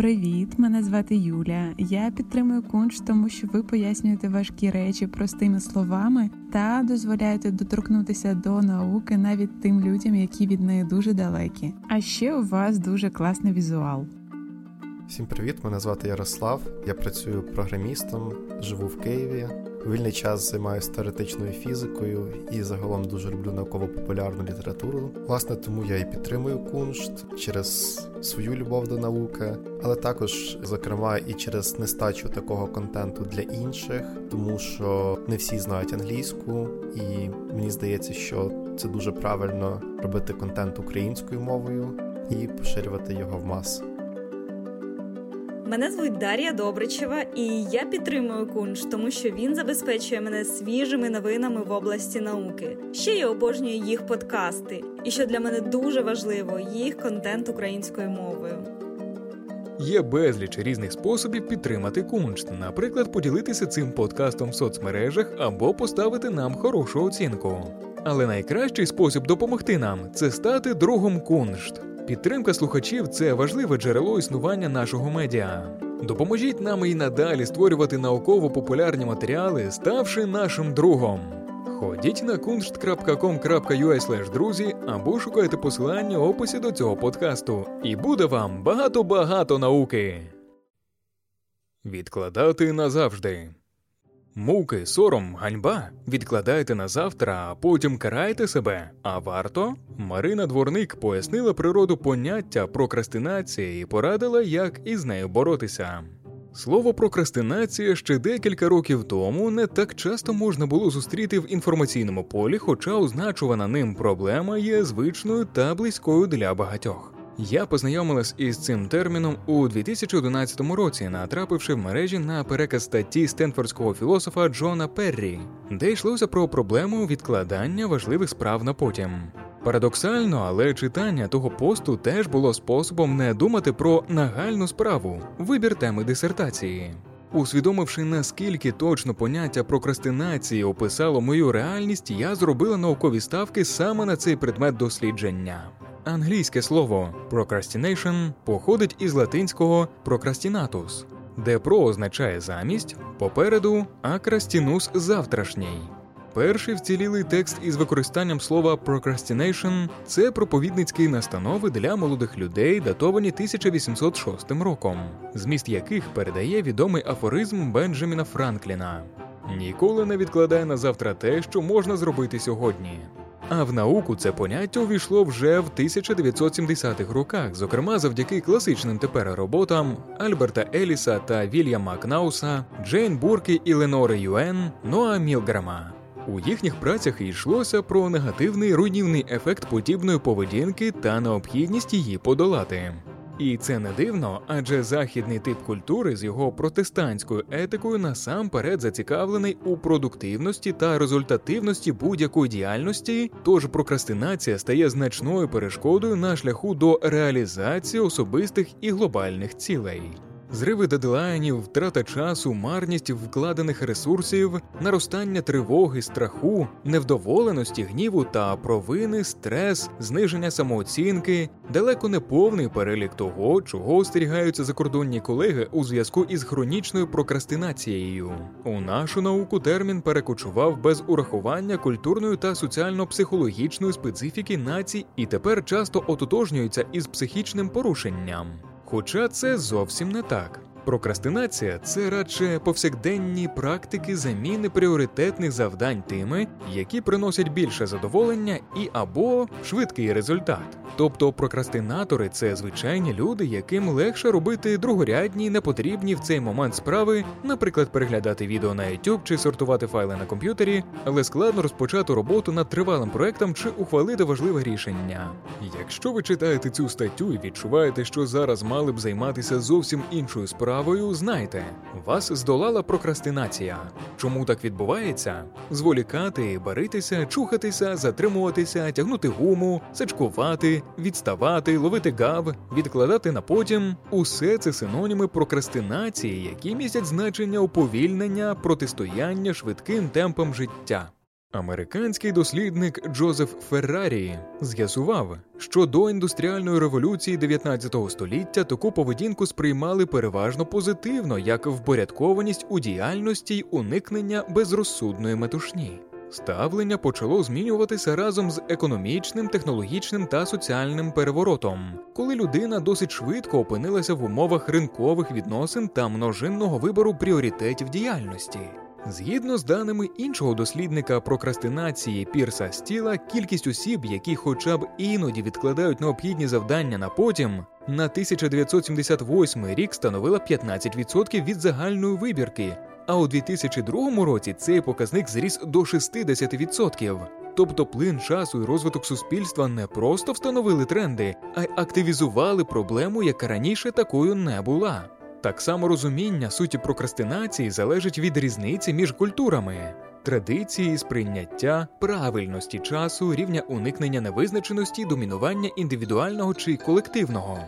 Привіт, мене звати Юля. Я підтримую кунш, тому що ви пояснюєте важкі речі простими словами та дозволяєте доторкнутися до науки навіть тим людям, які від неї дуже далекі. А ще у вас дуже класний візуал. Всім привіт! Мене звати Ярослав. Я працюю програмістом, живу в Києві. Вільний час займаюся теоретичною фізикою і загалом дуже люблю науково-популярну літературу. Власне, тому я і підтримую куншт через свою любов до науки, але також, зокрема, і через нестачу такого контенту для інших, тому що не всі знають англійську, і мені здається, що це дуже правильно робити контент українською мовою і поширювати його в маси. Мене звуть Дар'я Добричева, і я підтримую кунш, тому що він забезпечує мене свіжими новинами в області науки. Ще я обожнюю їх подкасти, і що для мене дуже важливо, їх контент українською мовою. Є безліч різних способів підтримати куншт, наприклад, поділитися цим подкастом в соцмережах або поставити нам хорошу оцінку. Але найкращий спосіб допомогти нам це стати другом куншт. Підтримка слухачів це важливе джерело існування нашого медіа. Допоможіть нам і надалі створювати науково-популярні матеріали, ставши нашим другом. Ходіть на kunst.com.ua друзі або шукайте посилання в описі до цього подкасту. І буде вам багато-багато науки. Відкладати назавжди. Муки, сором, ганьба відкладайте на завтра, а потім карайте себе. А варто? Марина Дворник пояснила природу поняття прокрастинації і порадила, як із нею боротися. Слово прокрастинація ще декілька років тому не так часто можна було зустріти в інформаційному полі, хоча означувана ним проблема є звичною та близькою для багатьох. Я познайомилась із цим терміном у 2011 році, натрапивши в мережі на переказ статті стенфордського філософа Джона Перрі, де йшлося про проблему відкладання важливих справ на потім. Парадоксально, але читання того посту теж було способом не думати про нагальну справу, вибір теми дисертації. Усвідомивши, наскільки точно поняття прокрастинації описало мою реальність, я зробила наукові ставки саме на цей предмет дослідження. Англійське слово procrastination походить із латинського procrastinatus, де про означає замість попереду, а крастінус завтрашній. Перший вцілілий текст із використанням слова procrastination – це проповідницькі настанови для молодих людей, датовані 1806 роком, зміст яких передає відомий афоризм Бенджаміна Франкліна: ніколи не відкладай на завтра те, що можна зробити сьогодні. А в науку це поняття увійшло вже в 1970-х роках, зокрема завдяки класичним тепер роботам Альберта Еліса та Вільяма Кнауса, Джейн Бурки і Ленори Юен, Ноа Мілграма. У їхніх працях йшлося про негативний руйнівний ефект подібної поведінки та необхідність її подолати. І це не дивно, адже західний тип культури з його протестантською етикою насамперед зацікавлений у продуктивності та результативності будь-якої діяльності, тож прокрастинація стає значною перешкодою на шляху до реалізації особистих і глобальних цілей. Зриви дедлайнів, втрата часу, марність вкладених ресурсів, наростання тривоги, страху, невдоволеності, гніву та провини, стрес, зниження самооцінки, далеко не повний перелік того, чого остерігаються закордонні колеги у зв'язку із хронічною прокрастинацією. У нашу науку термін перекочував без урахування культурної та соціально-психологічної специфіки націй і тепер часто ототожнюється із психічним порушенням. Хоча це зовсім не так. Прокрастинація це радше повсякденні практики заміни пріоритетних завдань тими, які приносять більше задоволення і або швидкий результат. Тобто прокрастинатори це звичайні люди, яким легше робити другорядні, непотрібні в цей момент справи, наприклад, переглядати відео на YouTube чи сортувати файли на комп'ютері, але складно розпочати роботу над тривалим проектом чи ухвалити важливе рішення. Якщо ви читаєте цю статтю і відчуваєте, що зараз мали б займатися зовсім іншою справою, знайте, вас здолала прокрастинація. Чому так відбувається? Зволікати, баритися, чухатися, затримуватися, тягнути гуму, сачкувати відставати, ловити гав, відкладати на потім усе це синоніми прокрастинації, які містять значення уповільнення, протистояння швидким темпам життя. Американський дослідник Джозеф Феррарі з'ясував, що до індустріальної революції 19 століття таку поведінку сприймали переважно позитивно, як впорядкованість у діяльності й уникнення безрозсудної метушні. Ставлення почало змінюватися разом з економічним, технологічним та соціальним переворотом, коли людина досить швидко опинилася в умовах ринкових відносин та множинного вибору пріоритетів діяльності. Згідно з даними іншого дослідника прокрастинації Пірса Стіла, кількість осіб, які хоча б іноді відкладають необхідні завдання на потім, на 1978 рік становила 15% від загальної вибірки, а у 2002 році цей показник зріс до 60%. Тобто плин часу і розвиток суспільства не просто встановили тренди, а й активізували проблему, яка раніше такою не була. Так само розуміння суті прокрастинації залежить від різниці між культурами, традиції, сприйняття, правильності часу, рівня уникнення невизначеності, домінування індивідуального чи колективного.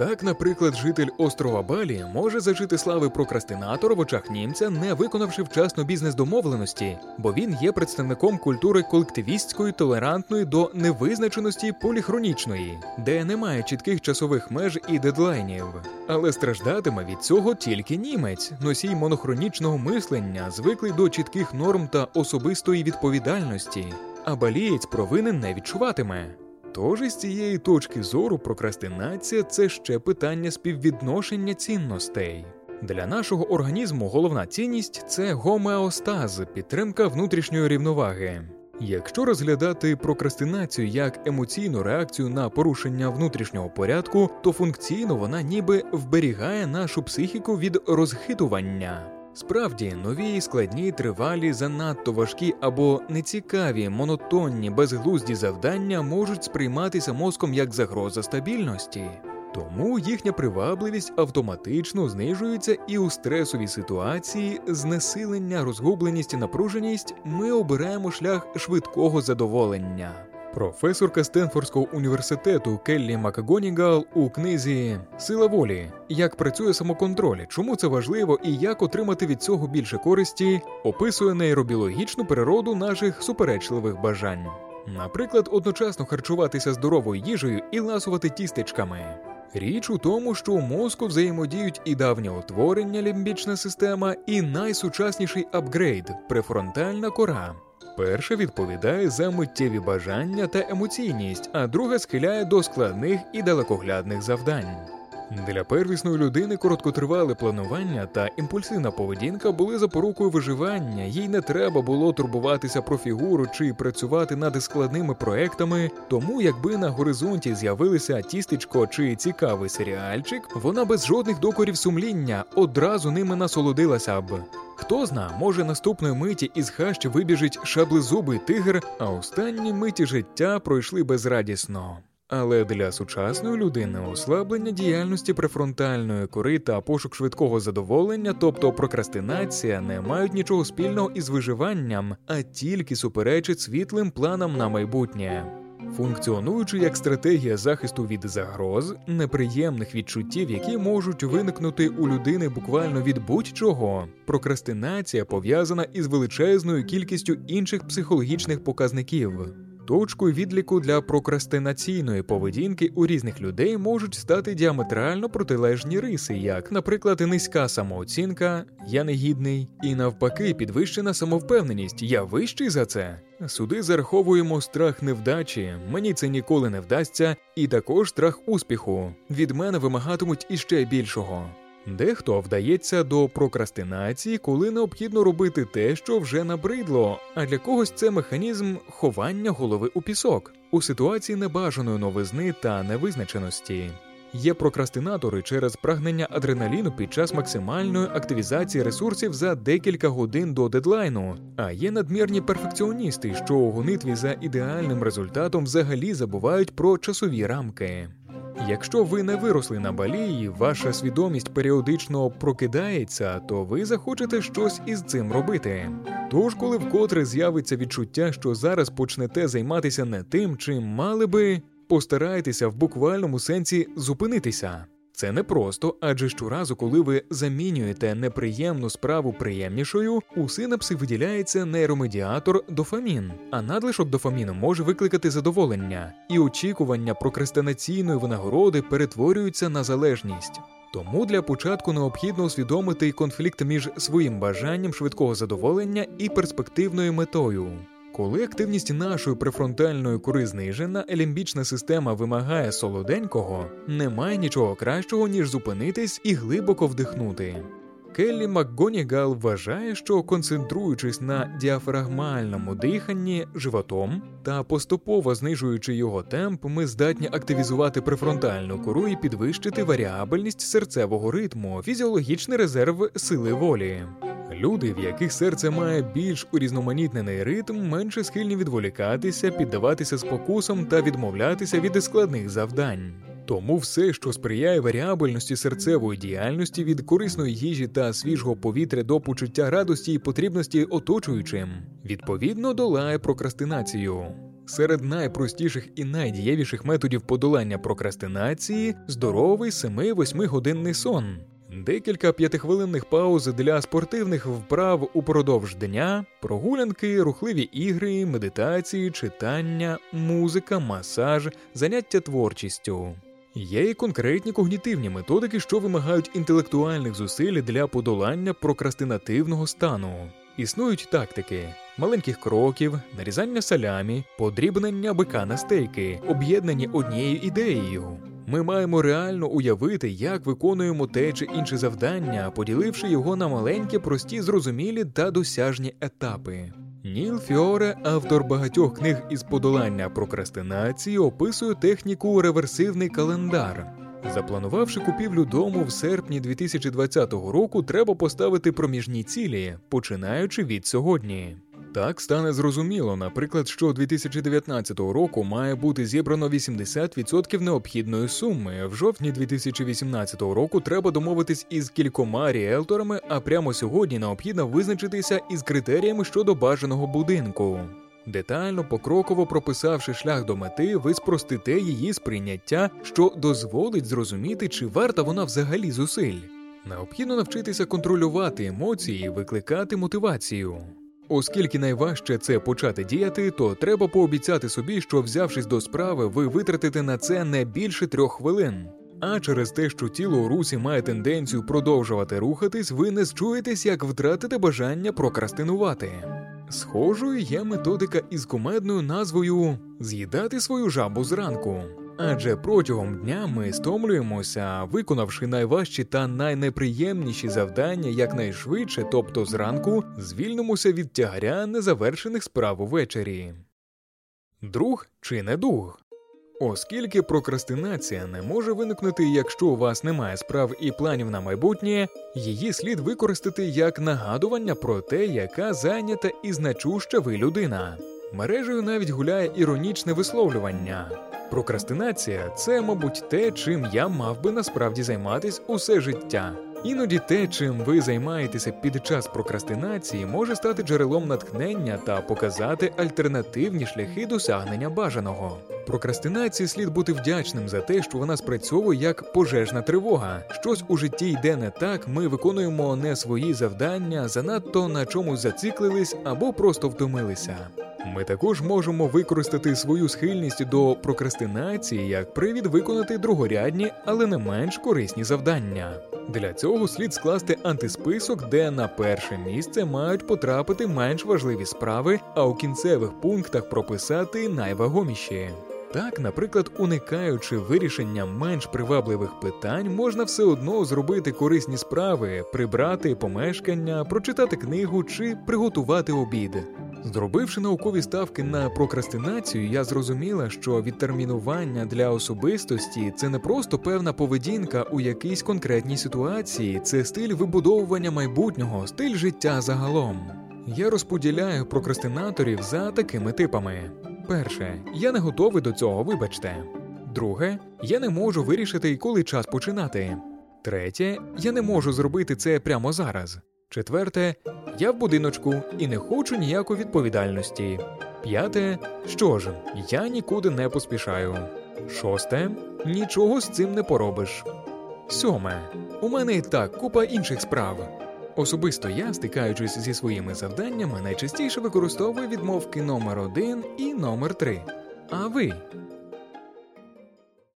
Так, наприклад, житель острова Балі може зажити слави прокрастинатора в очах німця, не виконавши вчасно бізнес-домовленості, бо він є представником культури колективістської, толерантної до невизначеності поліхронічної, де немає чітких часових меж і дедлайнів. Але страждатиме від цього тільки німець, носій монохронічного мислення, звиклий до чітких норм та особистої відповідальності, а балієць провини не відчуватиме. Тож із цієї точки зору прокрастинація це ще питання співвідношення цінностей. Для нашого організму головна цінність це гомеостаз, підтримка внутрішньої рівноваги. Якщо розглядати прокрастинацію як емоційну реакцію на порушення внутрішнього порядку, то функційно вона ніби вберігає нашу психіку від розхитування. Справді, нові, складні, тривалі, занадто важкі або нецікаві, монотонні, безглузді завдання можуть сприйматися мозком як загроза стабільності. Тому їхня привабливість автоматично знижується, і у стресовій ситуації знесилення, розгубленість і напруженість ми обираємо шлях швидкого задоволення. Професорка Стенфордського університету Келлі Макгонігал у книзі Сила волі як працює самоконтроль, чому це важливо і як отримати від цього більше користі, описує нейробіологічну природу наших суперечливих бажань. Наприклад, одночасно харчуватися здоровою їжею і ласувати тістечками. Річ у тому, що у мозку взаємодіють і давнє утворення лімбічна система, і найсучасніший апгрейд префронтальна кора. Перша відповідає за миттєві бажання та емоційність, а друга схиляє до складних і далекоглядних завдань. Для первісної людини короткотривале планування та імпульсивна поведінка були запорукою виживання, їй не треба було турбуватися про фігуру чи працювати над складними проектами. Тому, якби на горизонті з'явилися тістечко чи цікавий серіальчик, вона без жодних докорів сумління одразу ними насолодилася б. Хто зна, може наступної миті із хащі вибіжить шаблезубий тигр, а останні миті життя пройшли безрадісно. Але для сучасної людини ослаблення діяльності префронтальної кори та пошук швидкого задоволення, тобто прокрастинація, не мають нічого спільного із виживанням, а тільки суперечать світлим планам на майбутнє. Функціонуючи як стратегія захисту від загроз, неприємних відчуттів, які можуть виникнути у людини буквально від будь-чого, прокрастинація пов'язана із величезною кількістю інших психологічних показників. Точкою відліку для прокрастинаційної поведінки у різних людей можуть стати діаметрально протилежні риси, як, наприклад, низька самооцінка, я негідний, і навпаки, підвищена самовпевненість, я вищий за це. Суди зараховуємо страх невдачі, мені це ніколи не вдасться, і також страх успіху. Від мене вимагатимуть іще більшого. Дехто вдається до прокрастинації, коли необхідно робити те, що вже набридло, а для когось це механізм ховання голови у пісок у ситуації небажаної новизни та невизначеності. Є прокрастинатори через прагнення адреналіну під час максимальної активізації ресурсів за декілька годин до дедлайну, а є надмірні перфекціоністи, що у гонитві за ідеальним результатом взагалі забувають про часові рамки. Якщо ви не виросли на балі і ваша свідомість періодично прокидається, то ви захочете щось із цим робити. Тож, коли вкотре з'явиться відчуття, що зараз почнете займатися не тим, чим мали би, постарайтеся в буквальному сенсі зупинитися. Це не просто, адже щоразу, коли ви замінюєте неприємну справу приємнішою, у синапси виділяється нейромедіатор дофамін, а надлишок дофаміну може викликати задоволення, і очікування прокрастинаційної винагороди перетворюються на залежність. Тому для початку необхідно усвідомити конфлікт між своїм бажанням швидкого задоволення і перспективною метою. Коли активність нашої префронтальної кори знижена, елімбічна система вимагає солоденького, немає нічого кращого, ніж зупинитись і глибоко вдихнути. Келлі МакГонігал вважає, що концентруючись на діафрагмальному диханні животом та поступово знижуючи його темп, ми здатні активізувати префронтальну кору і підвищити варіабельність серцевого ритму, фізіологічний резерв сили волі. Люди, в яких серце має більш урізноманітнений ритм, менше схильні відволікатися, піддаватися спокусам та відмовлятися від складних завдань. Тому все, що сприяє варіабельності серцевої діяльності від корисної їжі та свіжого повітря до почуття радості і потрібності оточуючим, відповідно долає прокрастинацію. Серед найпростіших і найдієвіших методів подолання прокрастинації здоровий 7-8 годинний сон. Декілька п'ятихвилинних пауз для спортивних вправ упродовж дня, прогулянки, рухливі ігри, медитації, читання, музика, масаж, заняття творчістю. Є і конкретні когнітивні методики, що вимагають інтелектуальних зусиль для подолання прокрастинативного стану. Існують тактики маленьких кроків, нарізання салямі, подрібнення бика на стейки, об'єднані однією ідеєю. Ми маємо реально уявити, як виконуємо те чи інше завдання, поділивши його на маленькі, прості, зрозумілі та досяжні етапи. Ніл Фіоре, автор багатьох книг із подолання прокрастинації, описує техніку реверсивний календар. Запланувавши купівлю дому в серпні 2020 року, треба поставити проміжні цілі, починаючи від сьогодні. Так стане зрозуміло, наприклад, що 2019 року має бути зібрано 80% необхідної суми. В жовтні 2018 року треба домовитись із кількома ріелторами, а прямо сьогодні необхідно визначитися із критеріями щодо бажаного будинку. Детально, покроково прописавши шлях до мети, ви спростите її сприйняття, що дозволить зрозуміти, чи варта вона взагалі зусиль. Необхідно навчитися контролювати емоції, і викликати мотивацію. Оскільки найважче це почати діяти, то треба пообіцяти собі, що взявшись до справи, ви витратите на це не більше трьох хвилин. А через те, що тіло у русі має тенденцію продовжувати рухатись, ви не зчуєтесь, як втратите бажання прокрастинувати. Схожою є методика із комедною назвою З'їдати свою жабу зранку. Адже протягом дня ми стомлюємося, виконавши найважчі та найнеприємніші завдання якнайшвидше, тобто зранку, звільнимося від тягаря незавершених справ увечері. Друг чи не дух. Оскільки прокрастинація не може виникнути, якщо у вас немає справ і планів на майбутнє, її слід використати як нагадування про те, яка зайнята і значуща ви людина. Мережею навіть гуляє іронічне висловлювання. Прокрастинація це, мабуть, те, чим я мав би насправді займатись усе життя. Іноді те, чим ви займаєтеся під час прокрастинації, може стати джерелом натхнення та показати альтернативні шляхи досягнення бажаного. Прокрастинації слід бути вдячним за те, що вона спрацьовує як пожежна тривога. Щось у житті йде не так, ми виконуємо не свої завдання, занадто на чомусь зациклились або просто втомилися. Ми також можемо використати свою схильність до прокрастинації як привід виконати другорядні, але не менш корисні завдання. Для цього слід скласти антисписок, де на перше місце мають потрапити менш важливі справи, а у кінцевих пунктах прописати найвагоміші. Так, наприклад, уникаючи вирішення менш привабливих питань, можна все одно зробити корисні справи, прибрати помешкання, прочитати книгу чи приготувати обід. Зробивши наукові ставки на прокрастинацію, я зрозуміла, що відтермінування для особистості це не просто певна поведінка у якійсь конкретній ситуації, це стиль вибудовування майбутнього, стиль життя загалом. Я розподіляю прокрастинаторів за такими типами. Перше, я не готовий до цього, вибачте. Друге, я не можу вирішити, коли час починати. Третє, я не можу зробити це прямо зараз. Четверте, я в будиночку і не хочу ніякої відповідальності. П'яте, що ж, я нікуди не поспішаю. Шосте нічого з цим не поробиш. Сьоме. У мене і так купа інших справ. Особисто я, стикаючись зі своїми завданнями, найчастіше використовую відмовки номер один і номер три. А ви